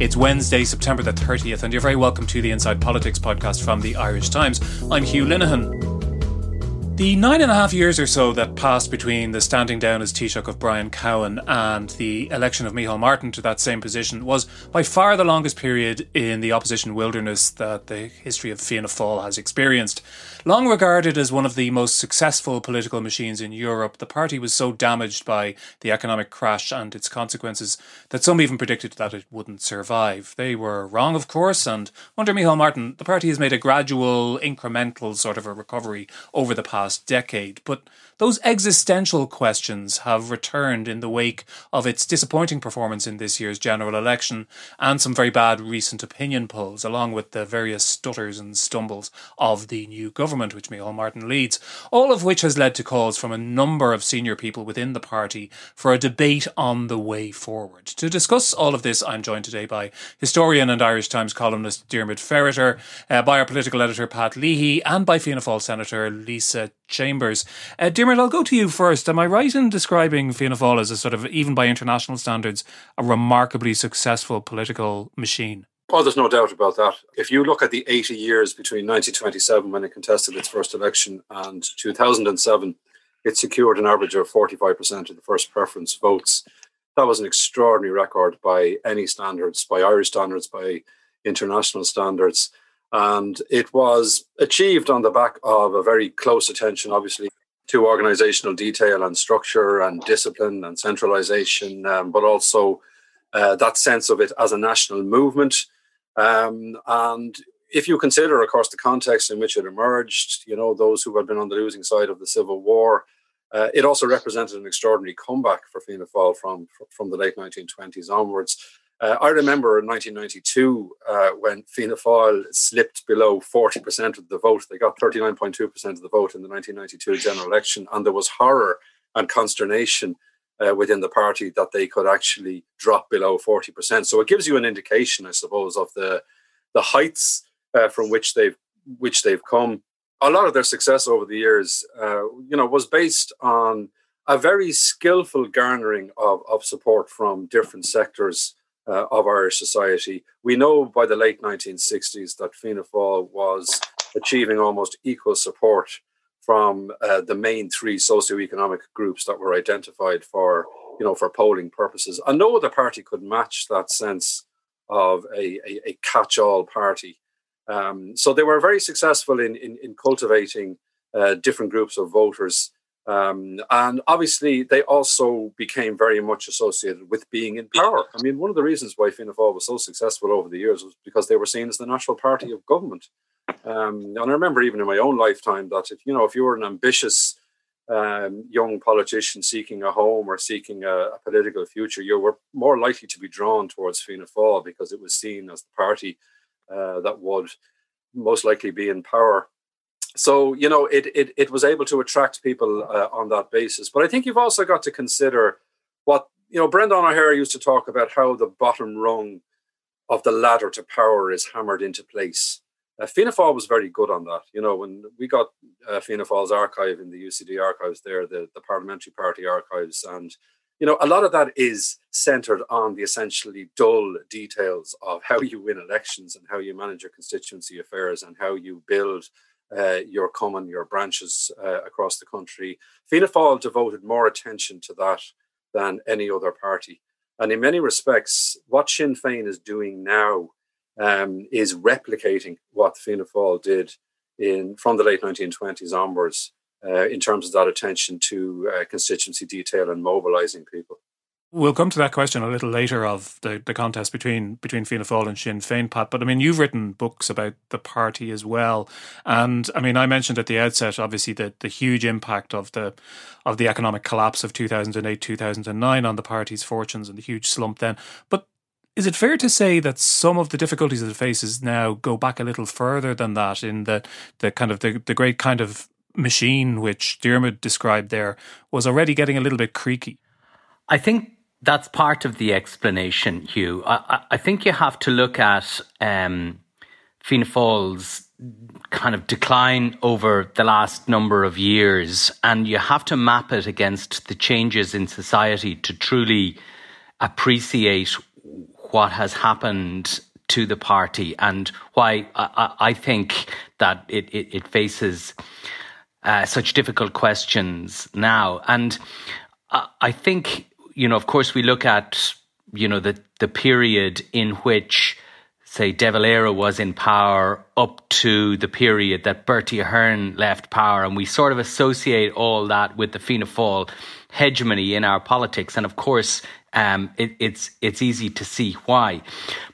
It's Wednesday, September the 30th, and you're very welcome to the Inside Politics podcast from the Irish Times. I'm Hugh Linehan. The nine and a half years or so that passed between the standing down as Taoiseach of Brian Cowen and the election of Micheál Martin to that same position was by far the longest period in the opposition wilderness that the history of Fianna Fáil has experienced. Long regarded as one of the most successful political machines in Europe, the party was so damaged by the economic crash and its consequences that some even predicted that it wouldn't survive. They were wrong, of course, and under Micheál Martin, the party has made a gradual, incremental sort of a recovery over the past decade, but those existential questions have returned in the wake of its disappointing performance in this year's general election and some very bad recent opinion polls, along with the various stutters and stumbles of the new government which Micheál Martin leads, all of which has led to calls from a number of senior people within the party for a debate on the way forward. To discuss all of this, I'm joined today by historian and Irish Times columnist Diarmaid Ferriter, uh, by our political editor Pat Leahy, and by Fianna Fáil Senator Lisa Chambers. Uh, Diarmaid, I'll go to you first. Am I right in describing Fianna Fáil as a sort of, even by international standards, a remarkably successful political machine? Oh, there's no doubt about that. If you look at the 80 years between 1927, when it contested its first election, and 2007, it secured an average of 45% of the first preference votes. That was an extraordinary record by any standards, by Irish standards, by international standards. And it was achieved on the back of a very close attention, obviously, to organizational detail and structure and discipline and centralization, um, but also uh, that sense of it as a national movement. Um, and if you consider, of course, the context in which it emerged, you know, those who had been on the losing side of the Civil War, uh, it also represented an extraordinary comeback for Fianna Fáil from, from the late 1920s onwards. Uh, I remember in 1992 uh, when Fianna Fáil slipped below 40% of the vote. They got 39.2% of the vote in the 1992 general election, and there was horror and consternation uh, within the party that they could actually drop below 40%. So it gives you an indication, I suppose, of the the heights uh, from which they've which they've come. A lot of their success over the years, uh, you know, was based on a very skillful garnering of, of support from different sectors uh, of Irish society. We know by the late 1960s that Fianna Fáil was achieving almost equal support from uh, the main three socioeconomic groups that were identified for, you know, for polling purposes. And no other party could match that sense of a, a, a catch-all party. Um, so they were very successful in, in, in cultivating uh, different groups of voters um, and obviously, they also became very much associated with being in power. I mean, one of the reasons why Fianna Fáil was so successful over the years was because they were seen as the national party of government. Um, and I remember even in my own lifetime that if you know if you were an ambitious um, young politician seeking a home or seeking a, a, political future, you were more likely to be drawn towards Fianna Fáil because it was seen as the party uh, that would most likely be in power so you know it, it it was able to attract people uh, on that basis but i think you've also got to consider what you know brendan o'hara used to talk about how the bottom rung of the ladder to power is hammered into place uh, Fianna Fáil was very good on that. You know, when we got uh, Fianna Fáil's archive in the UCD archives there, the, the parliamentary party archives, and you know, a lot of that is centered on the essentially dull details of how you win elections and how you manage your constituency affairs and how you build uh, your cumann, your branches uh, across the country. Fianna Fáil devoted more attention to that than any other party. And in many respects, what Sinn Féin is doing now um, is replicating what Fianna Fáil did in from the late 1920s onwards uh, in terms of that attention to uh, constituency detail and mobilizing people. We'll come to that question a little later of the, the contest between between Fianna Fáil and Sinn Féin, Pat. But I mean, you've written books about the party as well, and I mean, I mentioned at the outset, obviously, the the huge impact of the of the economic collapse of two thousand and eight, two thousand and nine on the party's fortunes and the huge slump then. But Is it fair to say that some of the difficulties it faces now go back a little further than that in the, the kind of the, the great kind of machine which Diarmaid described there was already getting a little bit creaky? I think that's part of the explanation, Hugh. I, I think you have to look at um, Fianna Fáil's kind of decline over the last number of years, and you have to map it against the changes in society to truly appreciate what has happened to the party and why I, I think that it, it, it faces uh, such difficult questions now. And I, I think, you know, of course, we look at, you know, the, the period in which say De Valera was in power up to the period that Bertie Ahern left power, and we sort of associate all that with the Fianna Fáil hegemony in our politics. And of course, um, it, it's it's easy to see why.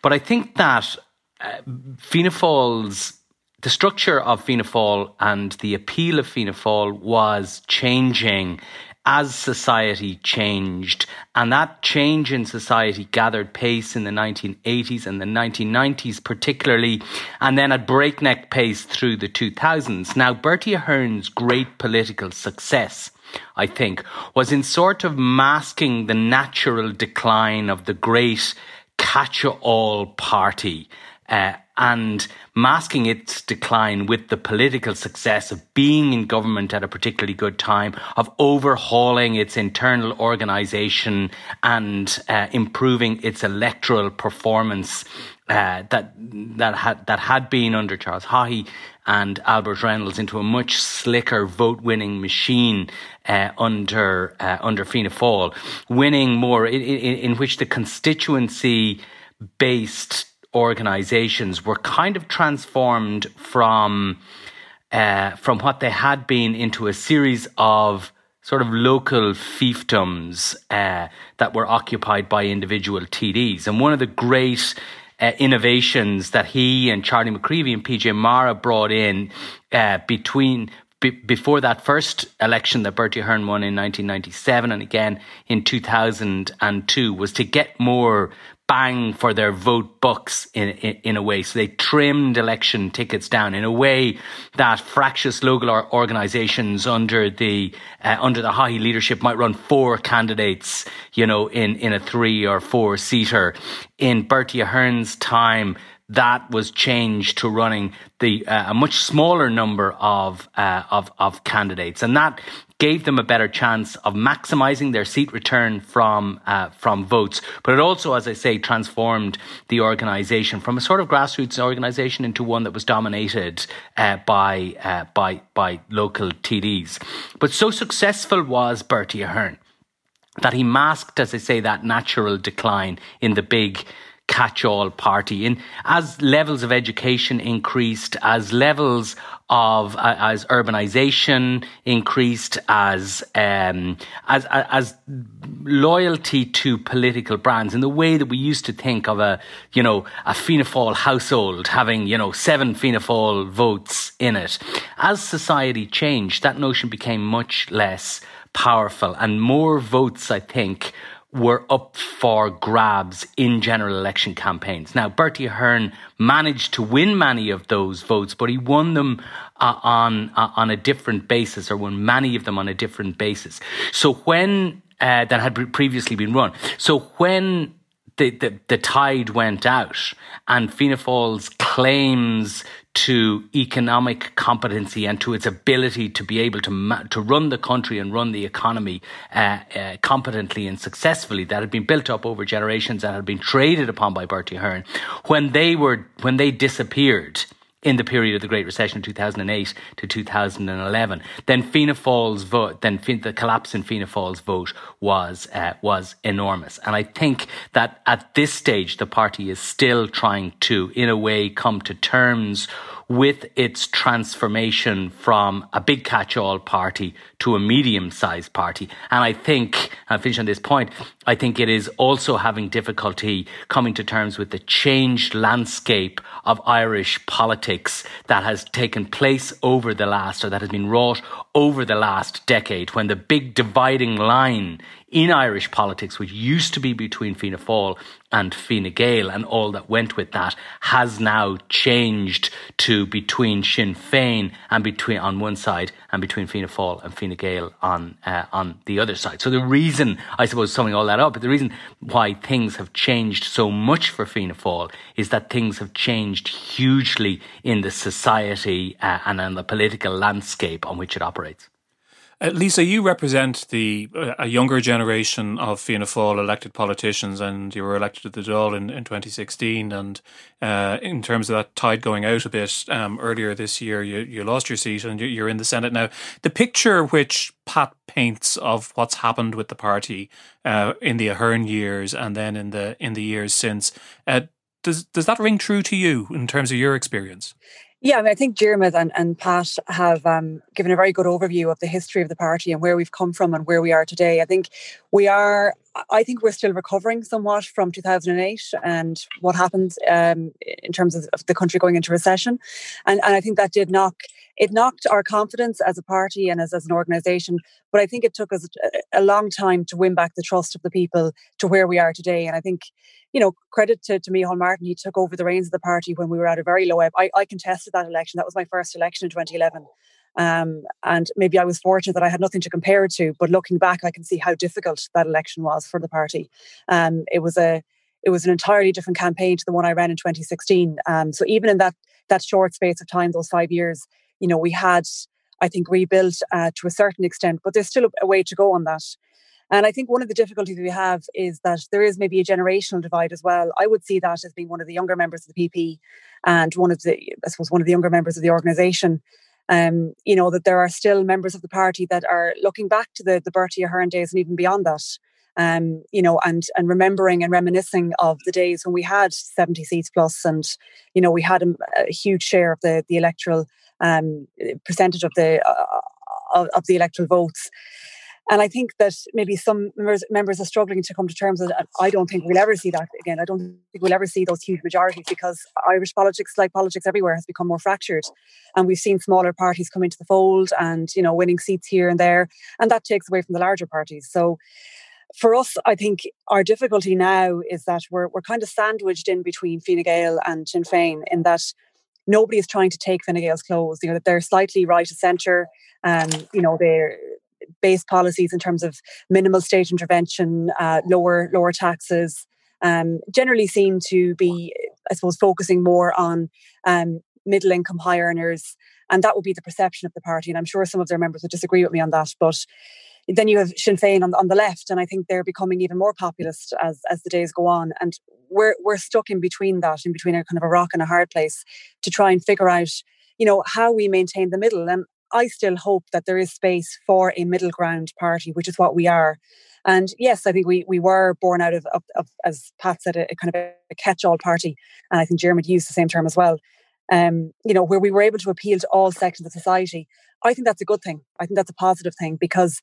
But I think that uh, Fianna Fáil's the structure of Fianna Fáil and the appeal of Fianna Fáil was changing as society changed. And that change in society gathered pace in the 1980s and the 1990s, particularly, and then at breakneck pace through the 2000s. Now, Bertie Ahern's great political success. I think, was in sort of masking the natural decline of the great catch all party uh, and masking its decline with the political success of being in government at a particularly good time, of overhauling its internal organisation and uh, improving its electoral performance uh, that that had that had been under Charles Haughey and Albert Reynolds into a much slicker vote winning machine uh, under uh, under Fianna Fáil, winning more in, in, in which the constituency based organizations were kind of transformed from uh, from what they had been into a series of sort of local fiefdoms uh, that were occupied by individual TDs. And one of the great uh, innovations that he and Charlie McCreevy and PJ Mara brought in uh, between before that first election that Bertie Ahern won in 1997 and again in 2002 was to get more bang for their vote bucks in, in, in, a way. So they trimmed election tickets down in a way that fractious local organizations under the, uh, under the Haughey leadership might run four candidates, you know, in, in a three or four seater. In Bertie Ahern's time, that was changed to running the uh, a much smaller number of uh, of of candidates, and that gave them a better chance of maximizing their seat return from uh, from votes. But it also, as I say, transformed the organisation from a sort of grassroots organisation into one that was dominated uh, by uh, by by local TDs. But so successful was Bertie Ahern that he masked, as I say, that natural decline in the big catch-all party. And as levels of education increased, as levels of uh, as urbanization increased, as um, as as loyalty to political brands in the way that we used to think of a you know a Fianna Fáil household having you know seven Fianna Fáil votes in it. As society changed, that notion became much less powerful, and more votes, I think, were up for grabs in general election campaigns. Now, Bertie Ahern managed to win many of those votes, but he won them uh, on uh, on a different basis, or won many of them on a different basis. So when uh, that had previously been run, so when the, the, the tide went out and Fianna Fáil's claims to economic competency and to its ability to be able to ma- to run the country and run the economy uh, uh, competently and successfully that had been built up over generations and had been traded upon by Bertie Ahern when they were when they disappeared in the period of the Great Recession, 2008 to 2011. Then Fianna Fáil's vote, then the collapse in Fianna Fáil's vote was uh, was enormous. And I think that at this stage, the party is still trying to, in a way, come to terms with its transformation from a big catch-all party to a medium-sized party. And I think, I'll finish on this point, I think it is also having difficulty coming to terms with the changed landscape of Irish politics that has taken place over the last, or that has been wrought over the last decade when the big dividing line in Irish politics, which used to be between Fianna Fáil and Fine Gael and all that went with that, has now changed to between Sinn Féin and between on one side and between Fianna Fáil and Fine Gael on uh, on the other side. So the reason, I suppose, summing all that up, but the reason why things have changed so much for Fianna Fáil is that things have changed hugely in the society uh, and in the political landscape on which it operates. Uh, Lisa, you represent the uh, a younger generation of Fianna Fáil elected politicians, and you were elected to the Dáil in, in 2016. And uh, in terms of that tide going out a bit um, earlier this year, you, you lost your seat and you're in the Senate now. The picture which Pat paints of what's happened with the party uh, in the Ahern years and then in the in the years since, uh, does does that ring true to you in terms of your experience? Yeah, I, mean, I think Diarmaid and, and Pat have um, given a very good overview of the history of the party and where we've come from and where we are today. I think we are, I think we're still recovering somewhat from 2008 and what happened um, in terms of, the country going into recession. And, and I think that did knock, it knocked our confidence as a party and as, as an organisation. But I think it took us a, a long time to win back the trust of the people to where we are today. And I think you know, credit to, to Micheál Martin. He took over the reins of the party when we were at a very low ebb. I, I contested that election. That was my first election in 2011. Um, and maybe I was fortunate that I had nothing to compare it to. But looking back, I can see how difficult that election was for the party. Um, it was a it was an entirely different campaign to the one I ran in 2016. Um, so even in that that short space of time, those five years, you know, we had I think rebuilt uh, to a certain extent, but there's still a, way to go on that. And I think one of the difficulties we have is that there is maybe a generational divide as well. I would see that as being one of the younger members of the PP and one of the, I suppose, one of the younger members of the organisation. Um, you know, that there are still members of the party that are looking back to the, the Bertie Ahern days and even beyond that. Um, you know, and and remembering and reminiscing of the days when we had 70 seats plus and, you know, we had a, a huge share of the, the electoral um, percentage of the uh, of, of the electoral votes. And I think that maybe some members, members are struggling to come to terms with it. I don't think we'll ever see that again. I don't think we'll ever see those huge majorities because Irish politics, like politics everywhere, has become more fractured. And we've seen smaller parties come into the fold and, you know, winning seats here and there. And that takes away from the larger parties. So for us, I think our difficulty now is that we're, we're kind of sandwiched in between Fine Gael and Sinn Féin in that nobody is trying to take Fine Gael's clothes. You know, that they're slightly right of centre. Um, you know, they're based policies in terms of minimal state intervention, uh, lower lower taxes, um, generally seem to be, I suppose, focusing more on um, middle income high earners, and that would be the perception of the party. And I'm sure some of their members would disagree with me on that, but. Then you have Sinn Féin on, on the left, and I think they're becoming even more populist as, as the days go on. And we're we're stuck in between that, in between a kind of a rock and a hard place, to try and figure out, you know, how we maintain the middle. And I still hope that there is space for a middle ground party, which is what we are. And yes, I think we we were born out of, of, of as Pat said, a, a, kind of a catch-all party, and I think Diarmaid used the same term as well. Um, you know, where we were able to appeal to all sections of society. I think that's a good thing. I think that's a positive thing because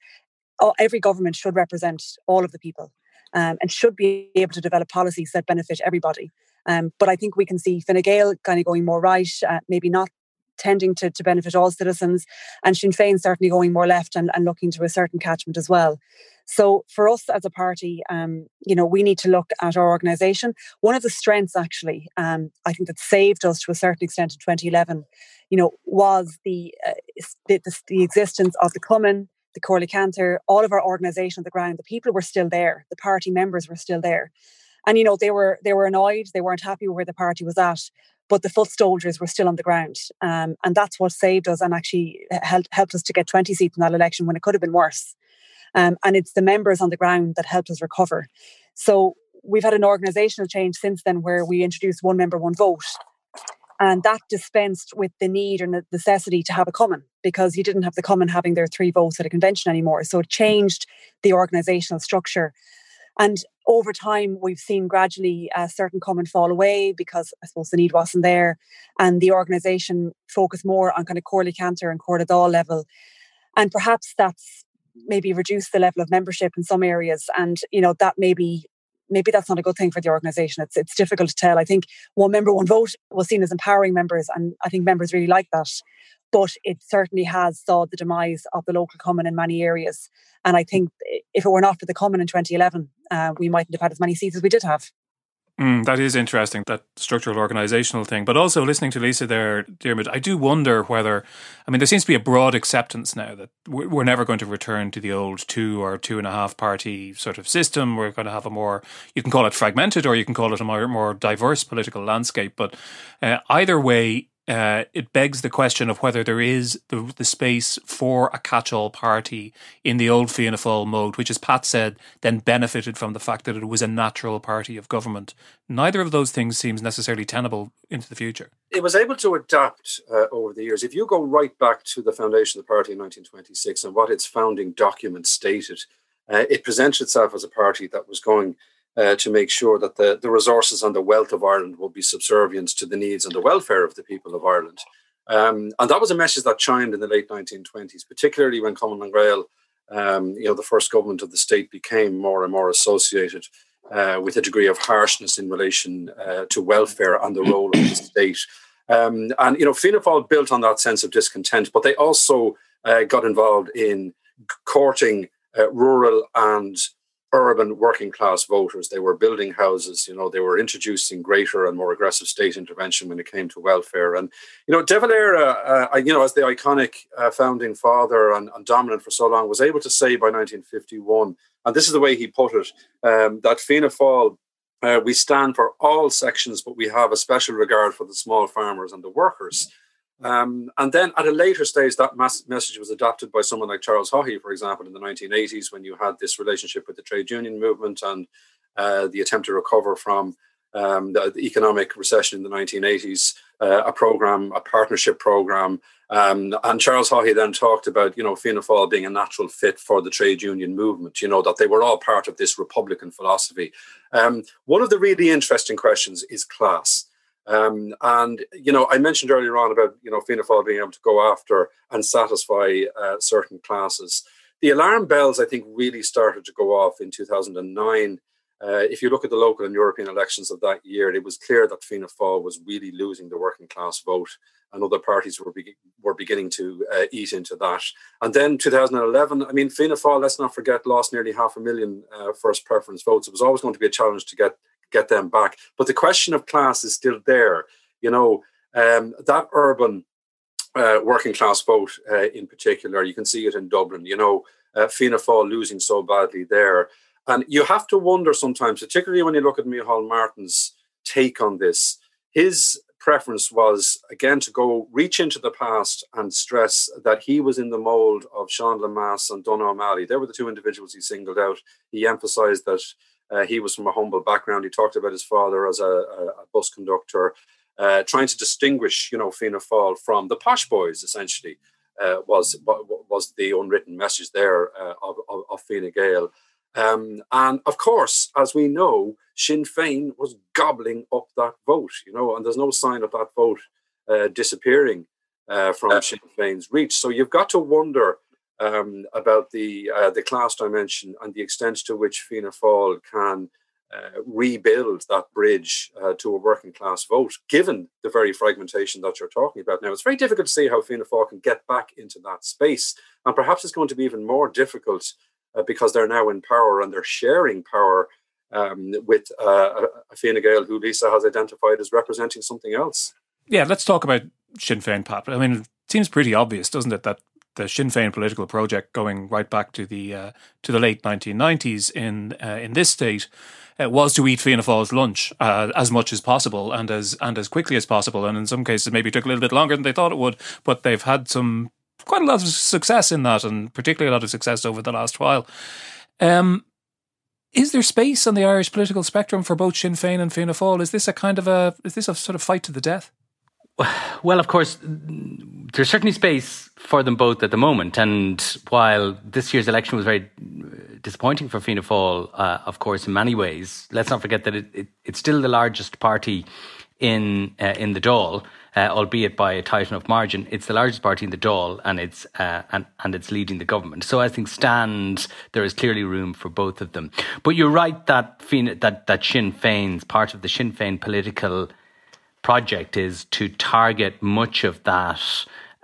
all, every government should represent all of the people um, and should be able to develop policies that benefit everybody. Um, but I think we can see Fine Gael kind of going more right, uh, maybe not tending to, to benefit all citizens, and Sinn Féin certainly going more left and, and looking to a certain catchment as well. So for us as a party, um, you know, we need to look at our organisation. One of the strengths, actually, um, I think that saved us to a certain extent in 2011, you know, was the uh, the, the, existence of the Cumann, the Comhairle Ceantair, all of our organisation on the ground. The people were still there. The party members were still there, and you know, they were they were annoyed. They weren't happy where the party was at but the foot soldiers were still on the ground. Um, and that's what saved us and actually helped, helped us to get 20 seats in that election when it could have been worse. Um, and it's the members on the ground that helped us recover. So we've had an organisational change since then where we introduced one member, one vote. And that dispensed with the need the necessity to have a cumann because you didn't have the cumann having their three votes at a convention anymore. So it changed the organisational structure. And over time, we've seen gradually a certain Cumann fall away because I suppose the need wasn't there, and the organisation focused more on kind of Comhairle Ceantair and Comhairle Dáil level, and perhaps that's maybe reduced the level of membership in some areas, and you know that maybe maybe that's not a good thing for the organisation. It's it's difficult to tell. I think one member, one vote was seen as empowering members, and I think members really like that. but it certainly has saw the demise of the local cumann in many areas. And I think if it were not for the cumann in 2011, uh, we mightn't have had as many seats as we did have. Mm, that is interesting, that structural organisational thing. But also listening to Lisa there, Diarmaid, I do wonder whether, I mean, there seems to be a broad acceptance now that we're never going to return to the old two or two and a half party sort of system. We're going to have a more, you can call it fragmented or you can call it a more, more diverse political landscape. But uh, either way, uh, it begs the question of whether there is the, the space for a catch-all party in the old Fianna Fáil mode, which, as Pat said, then benefited from the fact that it was a natural party of government. Neither of those things seems necessarily tenable into the future. It was able to adapt uh, over the years. If you go right back to the foundation of the party in 1926 and what its founding documents stated, uh, it presented itself as a party that was going uh, to make sure that the, the resources and the wealth of Ireland will be subservient to the needs and the welfare of the people of Ireland. Um, and that was a message that chimed in the late 1920s, particularly when Cumann Gael, um, you know, the first government of the state became more and more associated uh, with a degree of harshness in relation uh, to welfare and the role of the state. Um, and, you know, Fianna Fáil built on that sense of discontent, but they also uh, got involved in courting uh, rural and urban working class voters. They were building houses, you know, they were introducing greater and more aggressive state intervention when it came to welfare. And, you know, De Valera, uh, you know, as the iconic uh, founding father and, and, dominant for so long, was able to say by 1951, and this is the way he put it, um, that Fianna Fáil, uh, we stand for all sections, but we have a special regard for the small farmers and the workers. Um, and then at a later stage, that message was adopted by someone like Charles Haughey, for example, in the 1980s, when you had this relationship with the trade union movement and uh, the attempt to recover from um, the, the, economic recession in the 1980s, uh, a program, a partnership program. Um, and Charles Haughey then talked about, you know, Fianna Fáil being a natural fit for the trade union movement, you know, that they were all part of this Republican philosophy. Um, one of the really interesting questions is class. Um, and you know, I mentioned earlier on about you know Fianna Fáil being able to go after and satisfy uh, certain classes. The alarm bells, I think, really started to go off in 2009. Uh, if you look at the local and European elections of that year, it was clear that Fianna Fáil was really losing the working class vote, and other parties were be- were beginning to uh, eat into that. And then 2011, I mean, Fianna Fáil, let's not forget, lost nearly half a million uh, first preference votes. It was always going to be a challenge to get get them back. But the question of class is still there. You know, um, that urban uh, working class vote uh, in particular, you can see it in Dublin. You know, uh, Fianna Fáil losing so badly there. And you have to wonder sometimes, particularly when you look at Micheál Martin's take on this, his preference was again to go reach into the past and stress that he was in the mold of Sean Lemass and Donogh O'Malley. They were the two individuals he singled out. He emphasized that uh, he was from a humble background. He talked about his father as a, a, a bus conductor, uh, trying to distinguish, you know, Fianna Fáil from the posh boys. Essentially, uh, was was the unwritten message there uh, of, of, of Fine Gael. Um, and of course, as we know, Sinn Féin was gobbling up that vote, you know, and there's no sign of that vote uh, disappearing uh, from Sinn Féin's reach. So you've got to wonder um, about the uh, the class dimension and the extent to which Fianna Fáil can uh, rebuild that bridge uh, to a working class vote, given the very fragmentation that you're talking about now. It's very difficult to see how Fianna Fáil can get back into that space, and perhaps it's going to be even more difficult uh, because they're now in power and they're sharing power. Um, with uh, a Fine Gael who Lisa has identified as representing something else. Yeah, let's talk about Sinn Féin, Pat. I mean, it seems pretty obvious, doesn't it, that the Sinn Féin political project going right back to the uh, to the late 1990s in uh, in this state uh, was to eat Fianna Fáil's lunch uh, as much as possible and as and as quickly as possible, and in some cases maybe took a little bit longer than they thought it would, but they've had some quite a lot of success in that, and particularly a lot of success over the last while. Um, is there space on the Irish political spectrum for both Sinn Féin and Fianna Fáil? Is this a kind of a is this a sort of fight to the death? Well, of course, there's certainly space for them both at the moment. And while this year's election was very disappointing for Fianna Fáil, uh, of course, in many ways, let's not forget that it, it, it's still the largest party in uh, in the Dáil, uh, albeit by a tight enough margin. It's the largest party in the Dáil, and it's uh, and and it's leading the government. So I think stand there is clearly room for both of them. But you're right that that that Sinn Féin's part of the Sinn Féin political project is to target much of that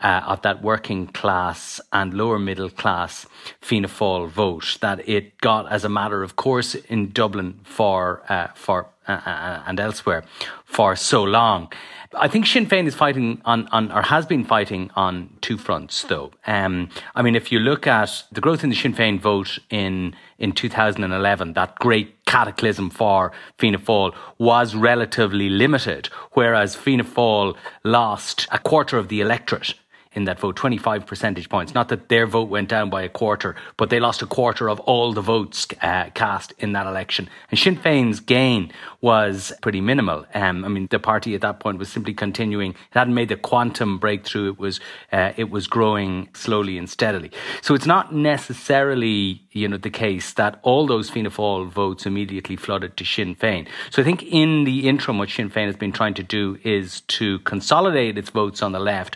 uh, of that working class and lower middle class Fianna Fáil vote that it got as a matter of course in Dublin for uh, for uh, uh and elsewhere for so long. I think Sinn Féin is fighting on, on or has been fighting on two fronts, though. Um, I mean, if you look at the growth in the Sinn Féin vote in in 2011, that great cataclysm for Fianna Fáil was relatively limited, whereas Fianna Fáil lost a quarter of the electorate in that vote, 25 percentage points. Not that their vote went down by a quarter, but they lost a quarter of all the votes uh, cast in that election. And Sinn Féin's gain was pretty minimal. Um, I mean, the party at that point was simply continuing. It hadn't made the quantum breakthrough. It was uh, it was growing slowly and steadily. So it's not necessarily you know the case that all those Fianna Fáil votes immediately flooded to Sinn Féin. So I think in the interim, what Sinn Féin has been trying to do is to consolidate its votes on the left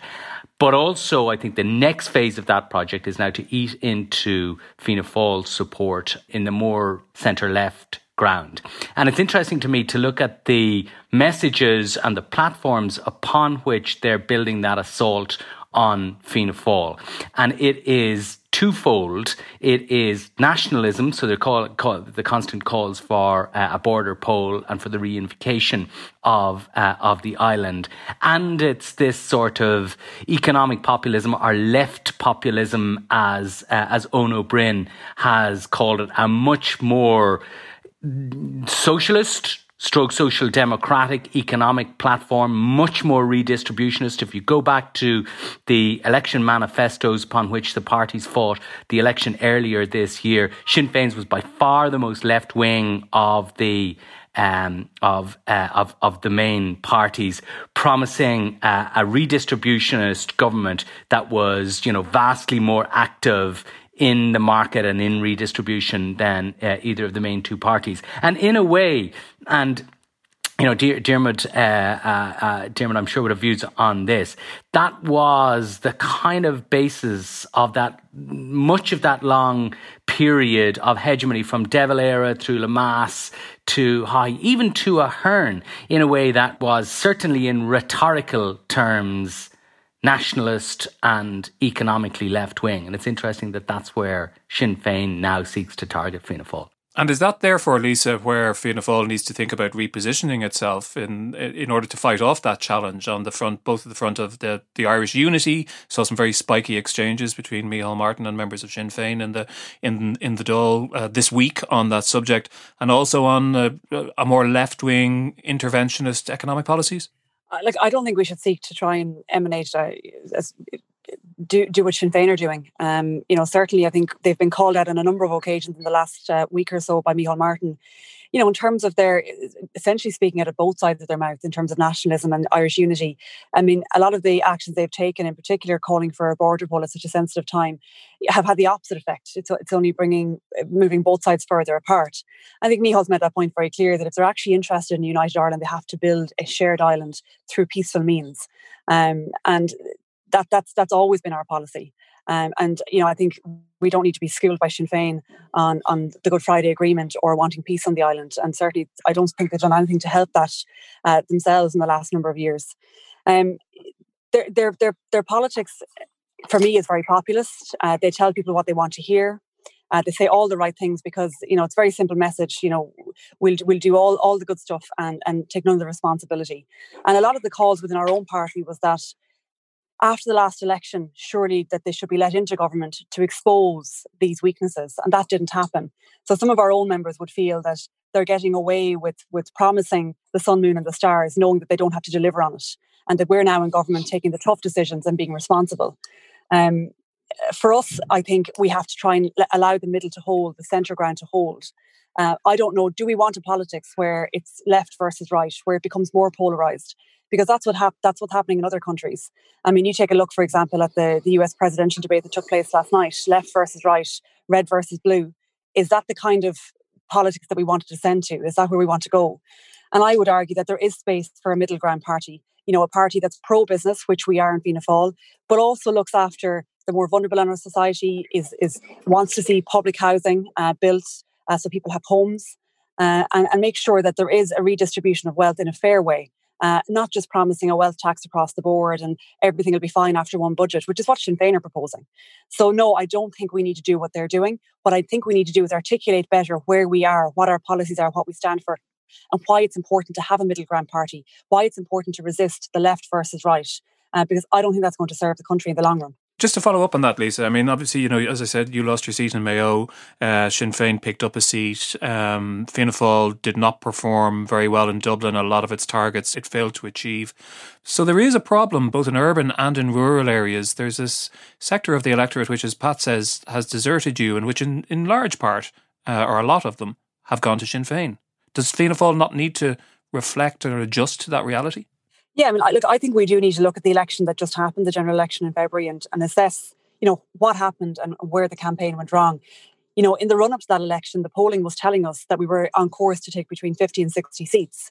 but also, I think the next phase of that project is now to eat into Fianna Fáil's support in the more centre left ground. And it's interesting to me to look at the messages and the platforms upon which they're building that assault on Fianna Fáil. And it is twofold. It is nationalism, so they call, call the constant calls for uh, a border poll and for the reunification of uh, of the island, and it's this sort of economic populism or left populism, as uh, as Eoin Ó Broin has called it, a much more socialist stroke social democratic economic platform, much more redistributionist. If you go back to the election manifestos upon which the parties fought the election earlier this year, Sinn Féin's was by far the most left wing of the um, of, uh, of of the main parties, promising uh, a redistributionist government that was, you know, vastly more active in the market and in redistribution than uh, either of the main two parties. And in a way, and you know, Diarmaid, uh, uh, uh, Diarmaid, I'm sure would have views on this. That was the kind of basis of that, much of that long period of hegemony from De Valera through Lemass to Haughey, even to Ahern, in a way that was certainly in rhetorical terms nationalist and economically left wing. And it's interesting that that's where Sinn Féin now seeks to target Fianna Fáil. And is that therefore, Lisa, where Fianna Fáil needs to think about repositioning itself in in order to fight off that challenge on the front, both at the front of the, the Irish unity? Saw some very spiky exchanges between Micheál Martin and members of Sinn Féin in the in in the Dáil uh, this week on that subject, and also on uh, a more left wing interventionist economic policies like I don't think we should seek to try and emanate uh, as, do do what Sinn Féin are doing. Um, you know, certainly I think they've been called out on a number of occasions in the last uh, week or so by Micheál Martin you know, in terms of their essentially speaking out of both sides of their mouth in terms of nationalism and Irish unity. I mean, a lot of the actions they've taken, in particular, calling for a border poll at such a sensitive time, have had the opposite effect. It's, it's only bringing moving both sides further apart. I think Micheál's made that point very clear that if they're actually interested in United Ireland, they have to build a shared island through peaceful means, um, and that that's that's always been our policy. Um, and you know, I think we don't need to be schooled by Sinn Féin on on the Good Friday Agreement or wanting peace on the island. And certainly, I don't think they've done anything to help that uh, themselves in the last number of years. Um, their their their their politics, for me, is very populist. Uh, they tell people what they want to hear. Uh, they say all the right things because you know it's a very simple message. You know, we'll we'll do all all the good stuff and and take none of the responsibility. And a lot of the calls within our own party was that after the last election, surely that they should be let into government to expose these weaknesses. And that didn't happen. So some of our own members would feel that they're getting away with, with promising the sun, moon, and the stars, knowing that they don't have to deliver on it. And that we're now in government taking the tough decisions and being responsible. Um, for us, I think we have to try and allow the middle to hold, the centre ground to hold. Uh, I don't know, do we want a politics where it's left versus right, where it becomes more polarized? Because that's what hap- that's what's happening in other countries. I mean, you take a look, for example, at the, the US presidential debate that took place last night, left versus right, red versus blue. Is that the kind of politics that we want to descend to? Is that where we want to go? And I would argue that there is space for a middle ground party, you know, a party that's pro business, which we are in Fianna Fáil, but also looks after the more vulnerable in our society, is, is wants to see public housing uh, built uh, so people have homes, uh, and, and make sure that there is a redistribution of wealth in a fair way uh, not just promising a wealth tax across the board and everything will be fine after one budget, which is what Sinn Féin are proposing. So, no, I don't think we need to do what they're doing. What I think we need to do is articulate better where we are, what our policies are, what we stand for, and why it's important to have a middle ground party, why it's important to resist the left versus right, uh, because I don't think that's going to serve the country in the long run. Just to follow up on that, Lisa, I mean, obviously, you know, as I said, you lost your seat in Mayo. Uh, Sinn Féin picked up a seat. Um, Fianna Fáil did not perform very well in Dublin. A lot of its targets it failed to achieve. So there is a problem both in urban and in rural areas. There's this sector of the electorate which, as Pat says, has deserted you and which, in, in large part, uh, or a lot of them, have gone to Sinn Féin. Does Fianna Fáil not need to reflect or adjust to that reality? Yeah, I mean, look, I think we do need to look at the election that just happened, the general election in February, and, and assess, you know, what happened and where the campaign went wrong. You know, in the run up to that election, the polling was telling us that we were on course to take between 50 and 60 seats.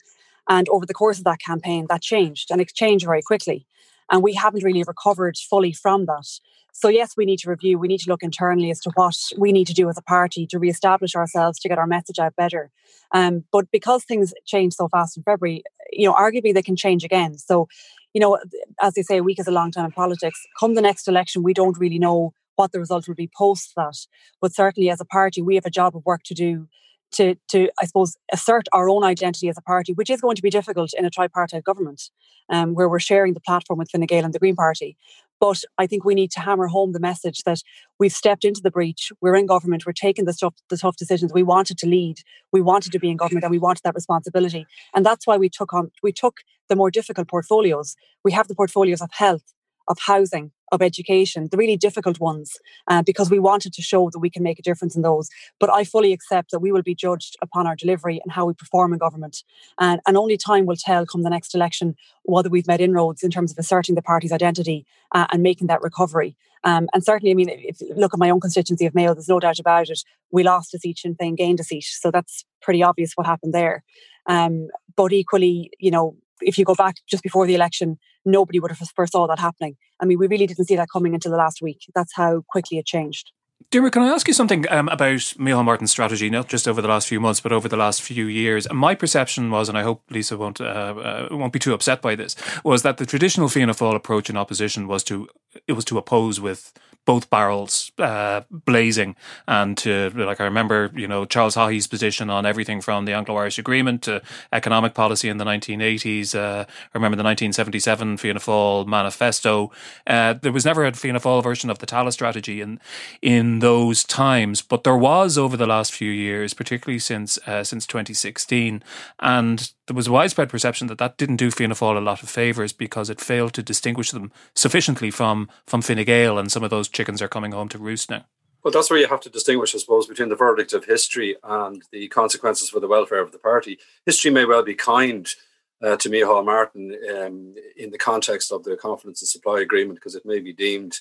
And over the course of that campaign, that changed and it changed very quickly. And we haven't really recovered fully from that. So, yes, we need to review, we need to look internally as to what we need to do as a party to re-establish ourselves, to get our message out better. Um, but because things change so fast in February, you know, arguably they can change again. So, you know, as they say, a week is a long time in politics. Come the next election, we don't really know what the result will be post that. But certainly as a party, we have a job of work to do to, to I suppose, assert our own identity as a party, which is going to be difficult in a tripartite government, um, where we're sharing the platform with Fine Gael and the Green Party. But I think we need to hammer home the message that we've stepped into the breach. We're in government. We're taking the tough, the tough decisions. We wanted to lead. We wanted to be in government, and we wanted that responsibility. And that's why we took on. We took the more difficult portfolios. We have the portfolios of health, of housing, of education, the really difficult ones, uh, because we wanted to show that we can make a difference in those. But I fully accept that we will be judged upon our delivery and how we perform in government. And, and only time will tell come the next election whether we've made inroads in terms of asserting the party's identity uh, and making that recovery. Um, and certainly, I mean, if you look at my own constituency of Mayo, there's no doubt about it. We lost a seat, Sinn Féin gained a seat. So that's pretty obvious what happened there. Um, but equally, you know, if you go back just before the election, nobody would have foresaw that happening. I mean, we really didn't see that coming until the last week. That's how quickly it changed. Diarmaid, can I ask you something um, about Micheál Martin's strategy, not just over the last few months, but over the last few years? My perception was, and I hope Lisa won't uh, uh, won't be too upset by this, was that the traditional Fianna Fáil approach in opposition was to it was to oppose with both barrels uh, blazing and to like I remember you know Charles Haughey's position on everything from the Anglo-Irish Agreement to economic policy in the 1980s. Uh, I remember the 1977 Fianna Fáil manifesto. Uh, there was never a Fianna Fáil version of the Tallaght strategy in in those times, but there was over the last few years, particularly since uh, since 2016, and there was widespread perception that that didn't do Fianna Fáil a lot of favours because it failed to distinguish them sufficiently from from Fine Gael and some of those chickens are coming home to roost now. Well, that's where you have to distinguish, I suppose, between the verdict of history and the consequences for the welfare of the party. History may well be kind uh, to Micheál Martin um, in the context of the confidence and supply agreement because it may be deemed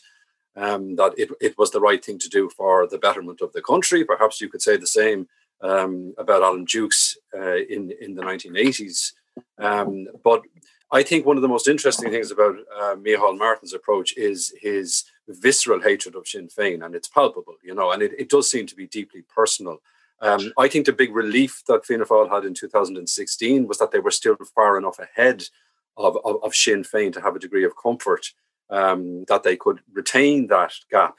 um, that it, it was the right thing to do for the betterment of the country. Perhaps you could say the same um, about Alan Dukes uh, in in the 1980s. Um, but I think one of the most interesting things about uh, Micheál Martin's approach is his visceral hatred of Sinn Féin, and it's palpable, you know, and it, it does seem to be deeply personal. Um, I think the big relief that Fianna Fáil had in 2016 was that they were still far enough ahead of, of, of Sinn Féin to have a degree of comfort um, that they could retain that gap.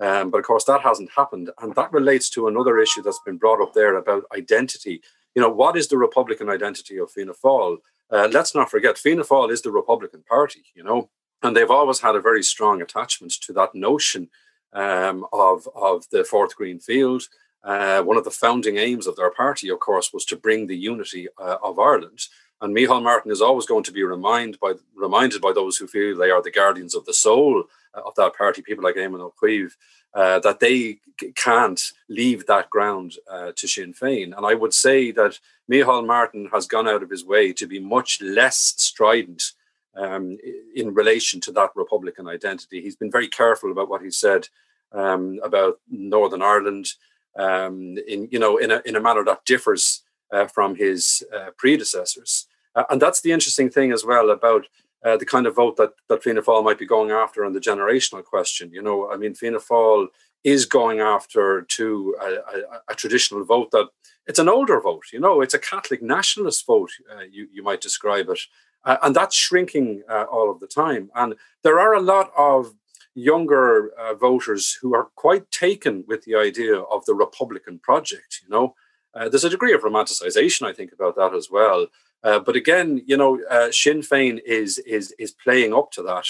Um, but of course, that hasn't happened. And that relates to another issue that's been brought up there about identity. You know, what is the Republican identity of Fianna Fáil? Uh, let's not forget, Fianna Fáil is the Republican Party, you know, and they've always had a very strong attachment to that notion um, of, of the fourth green field. Uh, one of the founding aims of their party, of course, was to bring the unity uh, of Ireland. And Micheál Martin is always going to be reminded by, reminded by those who feel they are the guardians of the soul uh, of that party, people like Eamon Cuív, uh, that they can't leave that ground uh, to Sinn Féin. And I would say that Micheál Martin has gone out of his way to be much less strident um, in relation to that Republican identity. He's been very careful about what he said um, about Northern Ireland, um, in you know in a in a manner that differs uh, from his uh, predecessors. Uh, and that's the interesting thing as well about uh, the kind of vote that that Fianna Fáil might be going after on the generational question. You know, I mean, Fianna Fáil is going after to a, a, a, traditional vote that it's an older vote. You know, it's a Catholic nationalist vote. Uh, you you might describe it, Uh, and that's shrinking uh, all of the time. And there are a lot of younger uh, voters who are quite taken with the idea of the Republican project. You know, uh, there's a degree of romanticization, I think, about that as well. Uh, but again, you know, uh, Sinn Féin is is is playing up to that.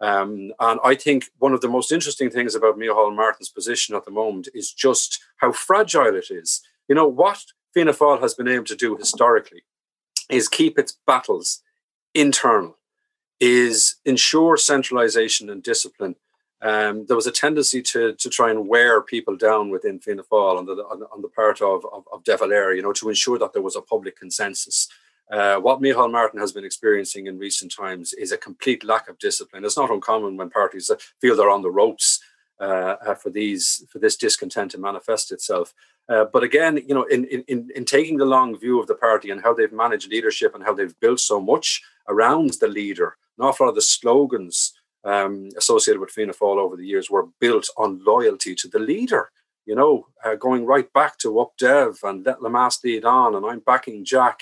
Um, and I think one of the most interesting things about Micheál Martin's position at the moment is just how fragile it is. You know, what Fianna Fáil has been able to do historically is keep its battles internal, is ensure centralization and discipline. Um, there was a tendency to to try and wear people down within Fianna Fáil on the on, on the part of, of, of De Valera, you know, to ensure that there was a public consensus. Uh, what Micheál Martin has been experiencing in recent times is a complete lack of discipline. It's not uncommon when parties feel they're on the ropes uh, uh, for these for this discontent to manifest itself. Uh, but again, you know, in, in in taking the long view of the party and how they've managed leadership and how they've built so much around the leader, an awful lot of the slogans um, associated with Fianna Fáil over the years were built on loyalty to the leader. You know, uh, going right back to Up Dev and let Lemass lead on, and I'm backing Jack.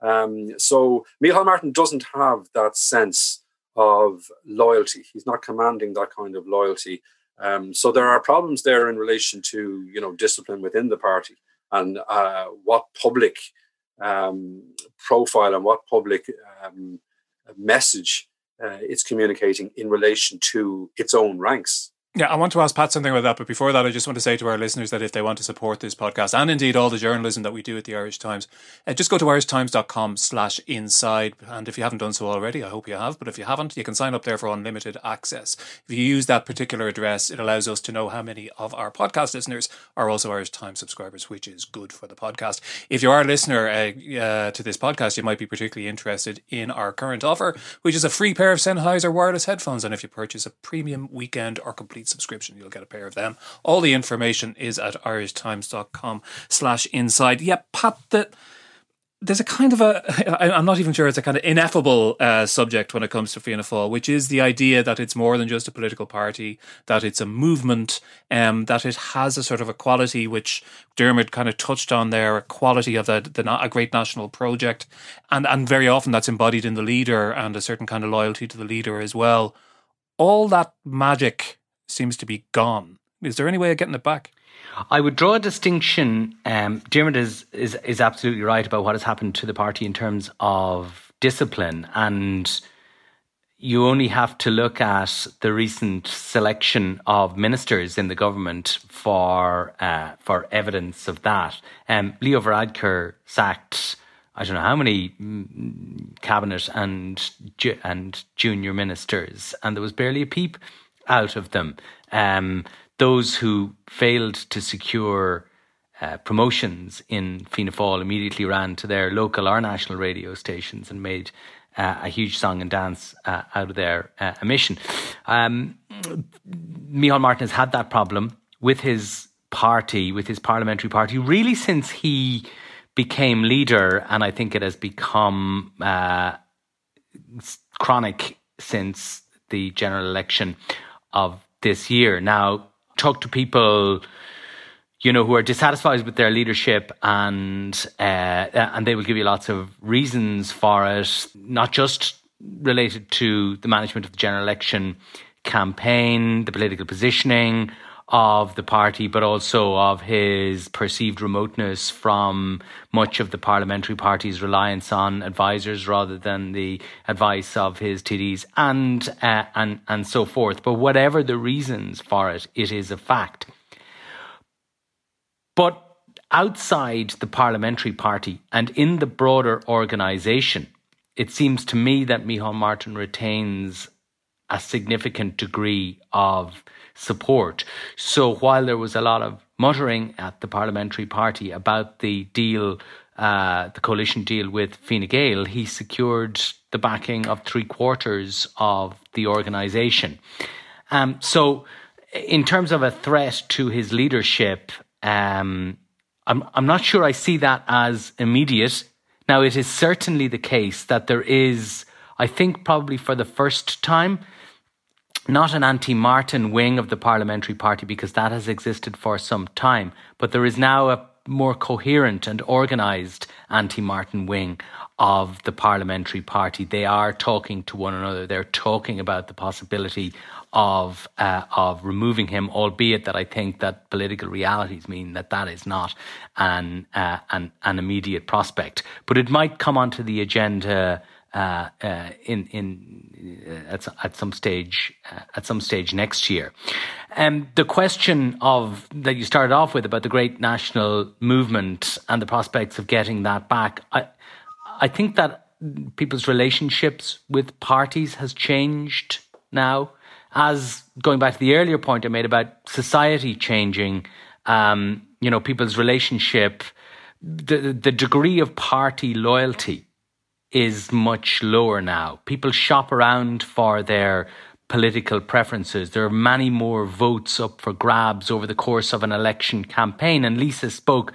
Um, so Micheál Martin doesn't have that sense of loyalty. He's not commanding that kind of loyalty. Um, so there are problems there in relation to you know discipline within the party and uh, what public um, profile and what public um, message uh, it's communicating in relation to its own ranks. Yeah, I want to ask Pat something about that, but before that, I just want to say to our listeners that if they want to support this podcast and indeed all the journalism that we do at the Irish Times, uh, just go to irishtimes.com slash inside. And if you haven't done so already, I hope you have, but if you haven't, you can sign up there for unlimited access. If you use that particular address, it allows us to know how many of our podcast listeners are also Irish Times subscribers, which is good for the podcast. If you are a listener uh, uh, to this podcast, you might be particularly interested in our current offer, which is a free pair of Sennheiser wireless headphones. And if you purchase a premium weekend or complete subscription, you'll get a pair of them. All the information is at irishtimes.com slash inside. Yeah, Pat, the, there's a kind of a, I'm not even sure it's a kind of ineffable uh, subject when it comes to Fianna Fáil, which is the idea that it's more than just a political party, that it's a movement, um, that it has a sort of a quality which Diarmaid kind of touched on there, a quality of the, the a great national project, and and very often that's embodied in the leader and a certain kind of loyalty to the leader as well. All that magic seems to be gone. Is there any way of getting it back? I would draw a distinction. Um, Diarmaid is, is is absolutely right about what has happened to the party in terms of discipline, and you only have to look at the recent selection of ministers in the government for uh, for evidence of that. Um, Leo Varadkar sacked. I don't know how many mm, cabinet and and junior ministers, and there was barely a peep out of them. Um, those who failed to secure uh, promotions in Fianna Fáil immediately ran to their local or national radio stations and made uh, a huge song and dance uh, out of their uh, emission. Um, Micheál Martin has had that problem with his party, with his parliamentary party, really since he became leader, and I think it has become uh, chronic since the general election of this year. Now, talk to people you know, who are dissatisfied with their leadership, and uh, and they will give you lots of reasons for it, not just related to the management of the general election campaign, the political positioning, of the party, but also of his perceived remoteness from much of the parliamentary party's reliance on advisors rather than the advice of his TDs, and uh, and and so forth. But whatever the reasons for it, it is a fact. But outside the parliamentary party and in the broader organisation, it seems to me that Micheál Martin retains a significant degree of support. So while there was a lot of muttering at the parliamentary party about the deal, uh, the coalition deal with Fine Gael, he secured the backing of three quarters of the organisation. Um, so, in terms of a threat to his leadership, um, I'm I'm not sure I see that as immediate. Now, it is certainly the case that there is, I think, probably for the first time, not an anti Martin wing of the parliamentary party because that has existed for some time, but there is now a more coherent and organised anti Martin wing of the parliamentary party. They are talking to one another. They're talking about the possibility of uh, of removing him, albeit that I think that political realities mean that that is not an uh, an, an immediate prospect. But it might come onto the agenda. Uh, uh in in uh, at, at some stage uh, at some stage next year, and um, the question of that you started off with about the great national movement and the prospects of getting that back, I I think that people's relationships with parties has changed now. As going back to the earlier point I made about society changing, um, you know, people's relationship, the the degree of party loyalty is much lower now. People shop around for their political preferences. There are many more votes up for grabs over the course of an election campaign. And Lisa spoke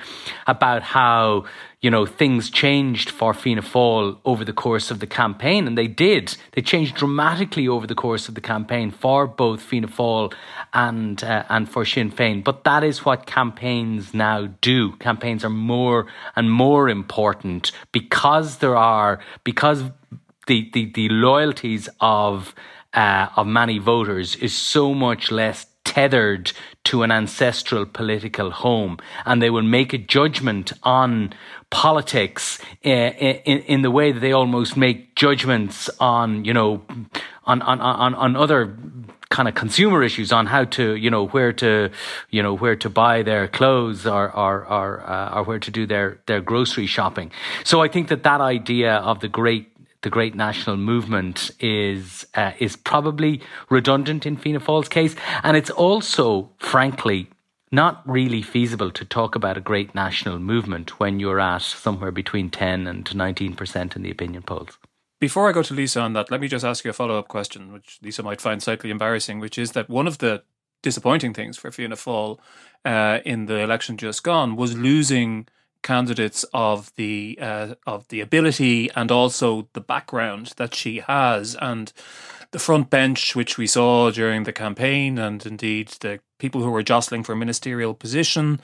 about how, you know, things changed for Fianna Fáil over the course of the campaign. And they did. They changed dramatically over the course of the campaign for both Fianna Fáil and, uh, and for Sinn Féin. But that is what campaigns now do. Campaigns are more and more important because there are, because the, the, the loyalties of uh, of many voters is so much less tethered to an ancestral political home. And they will make a judgment on politics uh, in, in the way that they almost make judgments on you know on on on, on other kind of consumer issues on how to you know where to you know where to buy their clothes or or or, uh, or where to do their their grocery shopping. So i think that that idea of the great the great national movement is uh, is probably redundant in Fianna Fáil's case, and it's also, frankly, not really feasible to talk about a great national movement when you're at somewhere between ten and nineteen percent in the opinion polls. Before I go to Lisa on that, let me just ask you a follow up question, which Lisa might find slightly embarrassing, which is that one of the disappointing things for Fianna Fáil uh, in the election just gone was losing candidates of the uh, of the ability and also the background that she has. And the front bench which we saw during the campaign and indeed the people who were jostling for ministerial position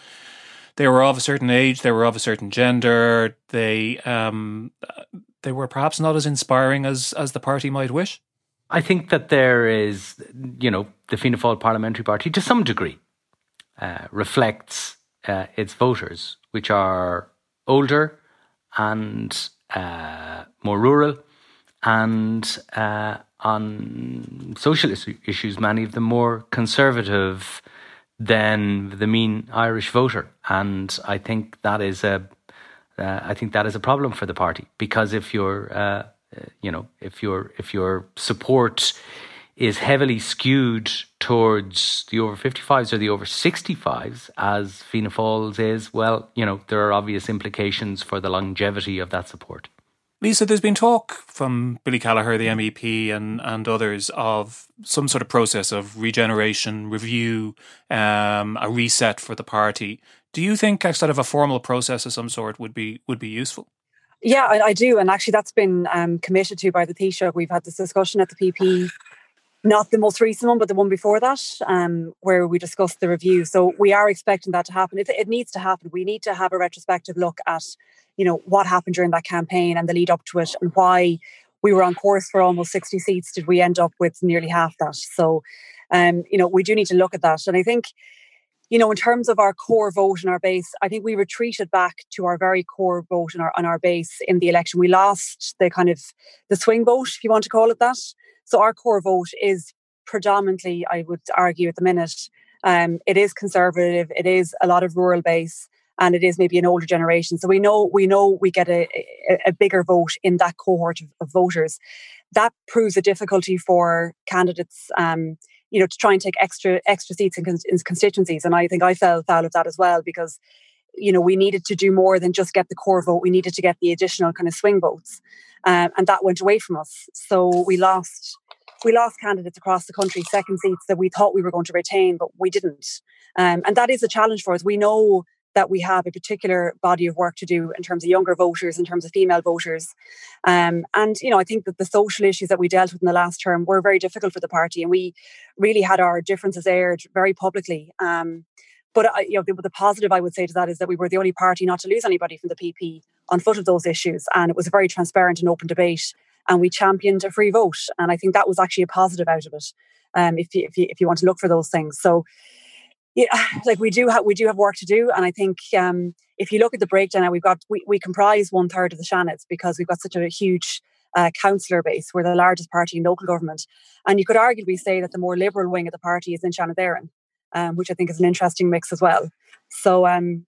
they were of a certain age they were of a certain gender they um, they were perhaps not as inspiring as as the party might wish. I think that there is you know the Fianna Fáil parliamentary party to some degree uh, reflects uh, its voters which are older and uh, more rural and uh, on social issues, many of them more conservative than the mean Irish voter. And I think that is a, uh, I think that is a problem for the party because if you're, uh, you know, if your if your support is heavily skewed towards the over 55s or the over 65s, as Fianna Fáil's is, well, you know, there are obvious implications for the longevity of that support. Lisa, there's been talk from Billy Kelleher, the MEP, and, and others of some sort of process of regeneration, review, um, a reset for the party. Do you think a sort of a formal process of some sort would be would be useful? Yeah, I, I do, and actually that's been um, committed to by the Taoiseach. We've had this discussion at the PP not the most recent one, but the one before that, um, where we discussed the review. So we are expecting that to happen. It, it, needs to happen. We need to have a retrospective look at, you know, what happened during that campaign and the lead up to it, and why we were on course for almost sixty seats. Did we end up with nearly half that? So, um, you know, we do need to look at that. And I think, you know, in terms of our core vote and our base, I think we retreated back to our very core vote and our on our base in the election. We lost the kind of the swing vote, if you want to call it that. So our core vote is predominantly, I would argue at the minute, um, it is conservative. It is a lot of rural base, and it is maybe an older generation. So we know we know we get a, a, a bigger vote in that cohort of, of, voters. That proves a difficulty for candidates. Um, you know, to try and take extra extra seats in, in constituencies, and I think I fell foul of that as well because you know we needed to do more than just get the core vote. We needed to get the additional kind of swing votes um, and that went away from us. So we lost we lost candidates across the country, second seats that we thought we were going to retain, but we didn't. Um, and that is a challenge for us. We know that we have a particular body of work to do in terms of younger voters, in terms of female voters. Um, and, you know, I think that the social issues that we dealt with in the last term were very difficult for the party. And we really had our differences aired very publicly. Um, but I, you know, the, the positive I would say to that is that we were the only party not to lose anybody from the PP on foot of those issues, and it was a very transparent and open debate. And we championed a free vote, and I think that was actually a positive out of it. Um, if you if you if you want to look for those things, so yeah, like we do have we do have work to do, and I think um, if you look at the breakdown, we've got we, we comprise one third of the Seanad because we've got such a huge uh, councillor base. We're the largest party in local government, and you could arguably say that the more liberal wing of the party is in Seanad um, which I think is an interesting mix as well. So, um,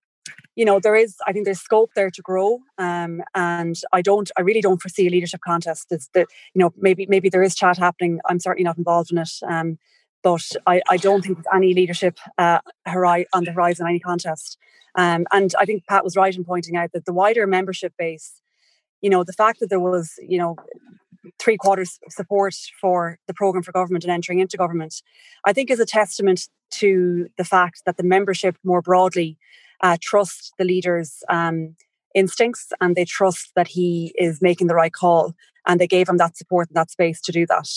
you know, there is I think there's scope there to grow, um, and I don't I really don't foresee a leadership contest. Is that you know maybe maybe there is chat happening. I'm certainly not involved in it. Um, but I, I don't think there's any leadership uh, on the horizon, any contest. Um, and I think Pat was right in pointing out that the wider membership base, you know, the fact that there was, you know, three quarters support for the program for government and entering into government, I think is a testament to the fact that the membership more broadly uh, trust the leader's um, instincts and they trust that he is making the right call. And they gave him that support and that space to do that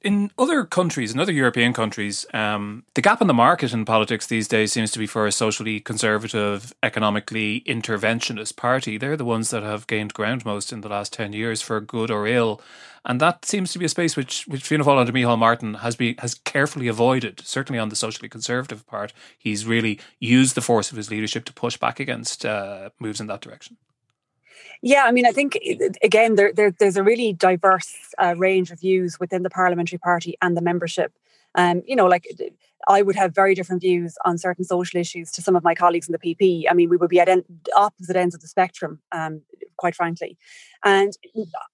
in other countries, in other European countries, um, the gap in the market in politics these days seems to be for a socially conservative, economically interventionist party. They're the ones that have gained ground most in the last 10 years, for good or ill. And that seems to be a space which, which Fianna Fáil under Micheál Martin has, be, has carefully avoided, certainly on the socially conservative part. He's really used the force of his leadership to push back against uh, moves in that direction. Yeah, I mean, I think again, there, there there's a really diverse uh, range of views within the parliamentary party and the membership. Um, you know, like I would have very different views on certain social issues to some of my colleagues in the PP. I mean, we would be at en- opposite ends of the spectrum, um, quite frankly. And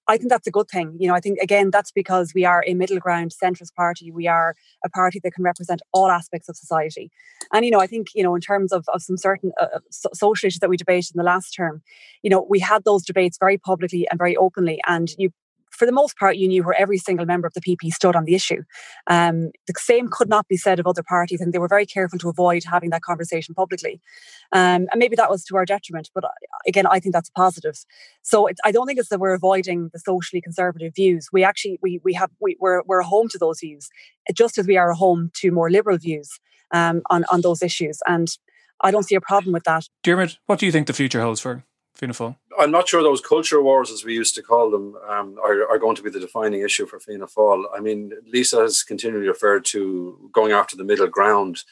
I think that's a good thing. You know, I think, again, that's because we are a middle ground centrist party. We are a party that can represent all aspects of society. And, you know, I think, you know, in terms of, of some certain uh, uh social issues that we debated in the last term, you know, we had those debates very publicly and very openly. And you for the most part, you knew where every single member of the PP stood on the issue. Um, the same could not be said of other parties, and they were very careful to avoid having that conversation publicly. Um, and maybe that was to our detriment, but uh, again, I think that's a positive. So I don't think it's that we're avoiding the socially conservative views. We actually we we have we, we're we're a home to those views, just as we are a home to more liberal views um, on on those issues. And I don't see a problem with that. Diarmaid, what do you think the future holds for Fianna Fáil? I'm not sure those culture wars, as we used to call them, um, are, are, going to be the defining issue for Fianna Fáil. I mean, Lisa has continually referred to going after the middle ground.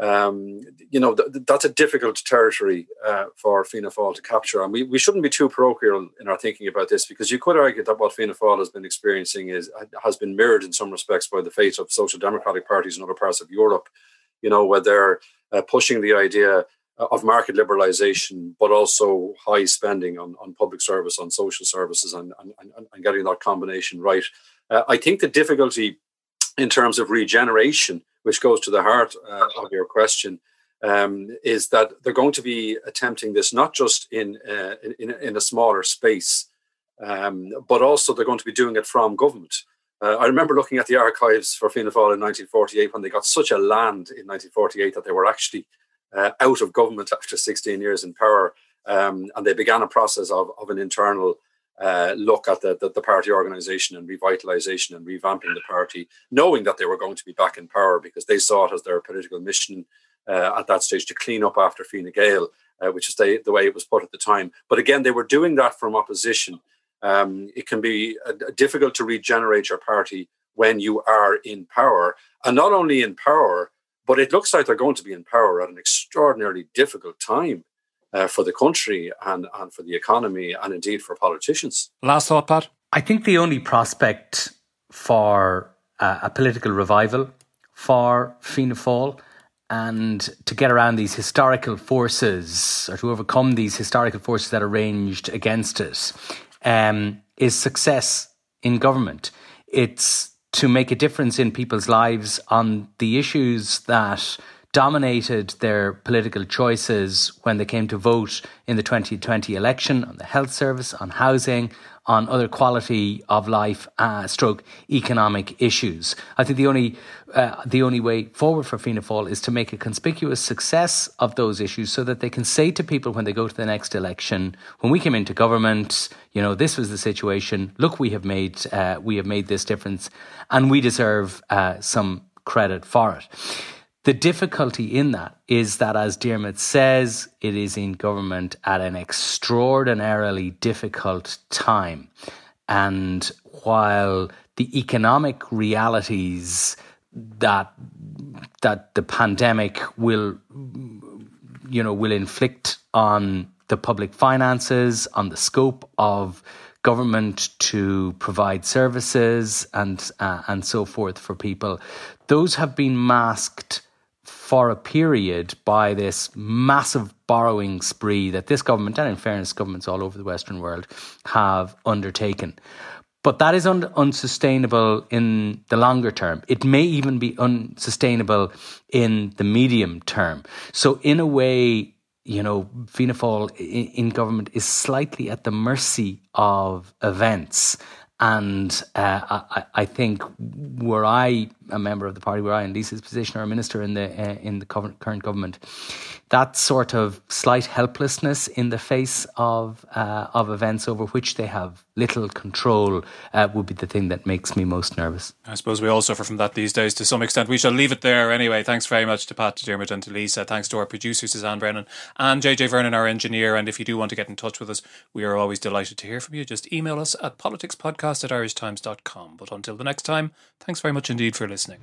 Um, you know, th- that's a difficult territory uh, for Fianna Fáil to capture. And we, we shouldn't be too parochial in our thinking about this because you could argue that what Fianna Fáil has been experiencing is has been mirrored in some respects by the fate of social democratic parties in other parts of Europe. You know, where they're uh, pushing the idea of market liberalization, but also high spending on, on public service, on social services, and, and, and getting that combination right. Uh, I think the difficulty in terms of regeneration, which goes to the heart uh, of your question, um, is that they're going to be attempting this not just in uh, in, in, a smaller space, um, but also they're going to be doing it from government. Uh, I remember looking at the archives for Fianna Fáil in 1948 when they got such a land in 1948 that they were actually uh, out of government after 16 years in power. Um, and they began a process of, of an internal uh, look at the, the, the, party organization and revitalization and revamping the party, knowing that they were going to be back in power because they saw it as their political mission uh, at that stage to clean up after Fine Gael, uh, which is the, the way it was put at the time. But again, they were doing that from opposition. Um, it can be uh, difficult to regenerate your party when you are in power, and not only in power, but it looks like they're going to be in power at an extraordinarily difficult time uh, for the country and, and for the economy and indeed for politicians. Last thought, Pat? I think the only prospect for uh, a political revival for Fianna Fáil and to get around these historical forces or to overcome these historical forces that are ranged against it um, is success in government. It's to make a difference in people's lives on the issues that dominated their political choices when they came to vote in the 2020 election on the health service, on housing, on other quality of life, uh, stroke economic issues. I think the only uh, the only way forward for Fianna Fáil is to make a conspicuous success of those issues, so that they can say to people when they go to the next election, when we came into government, you know, this was the situation. Look, we have made uh, we have made this difference, and we deserve uh, some credit for it. The difficulty in that is that, as Diarmaid says, it is in government at an extraordinarily difficult time. And while the economic realities that that the pandemic will you know will inflict on the public finances, on the scope of government to provide services and uh, and so forth for people, those have been masked for a period by this massive borrowing spree that this government and in fairness governments all over the western world have undertaken but that is un- unsustainable in the longer term. It may even be unsustainable in the medium term. So, in a way, you know, Fianna Fáil in, in government is slightly at the mercy of events. And uh, I, I, think were I a member of the party, were I in Lisa's position or a minister in the uh, in the current government, that sort of slight helplessness in the face of uh, of events over which they have little control uh, would be the thing that makes me most nervous. I suppose we all suffer from that these days to some extent. We shall leave it there anyway. Thanks very much to Pat, Diarmaid, and to Lisa. Thanks to our producer Suzanne Brennan and JJ Vernon, our engineer. And if you do want to get in touch with us, we are always delighted to hear from you. Just email us at politicspodcast at irishtimes.com. But until the next time, thanks very much indeed for listening.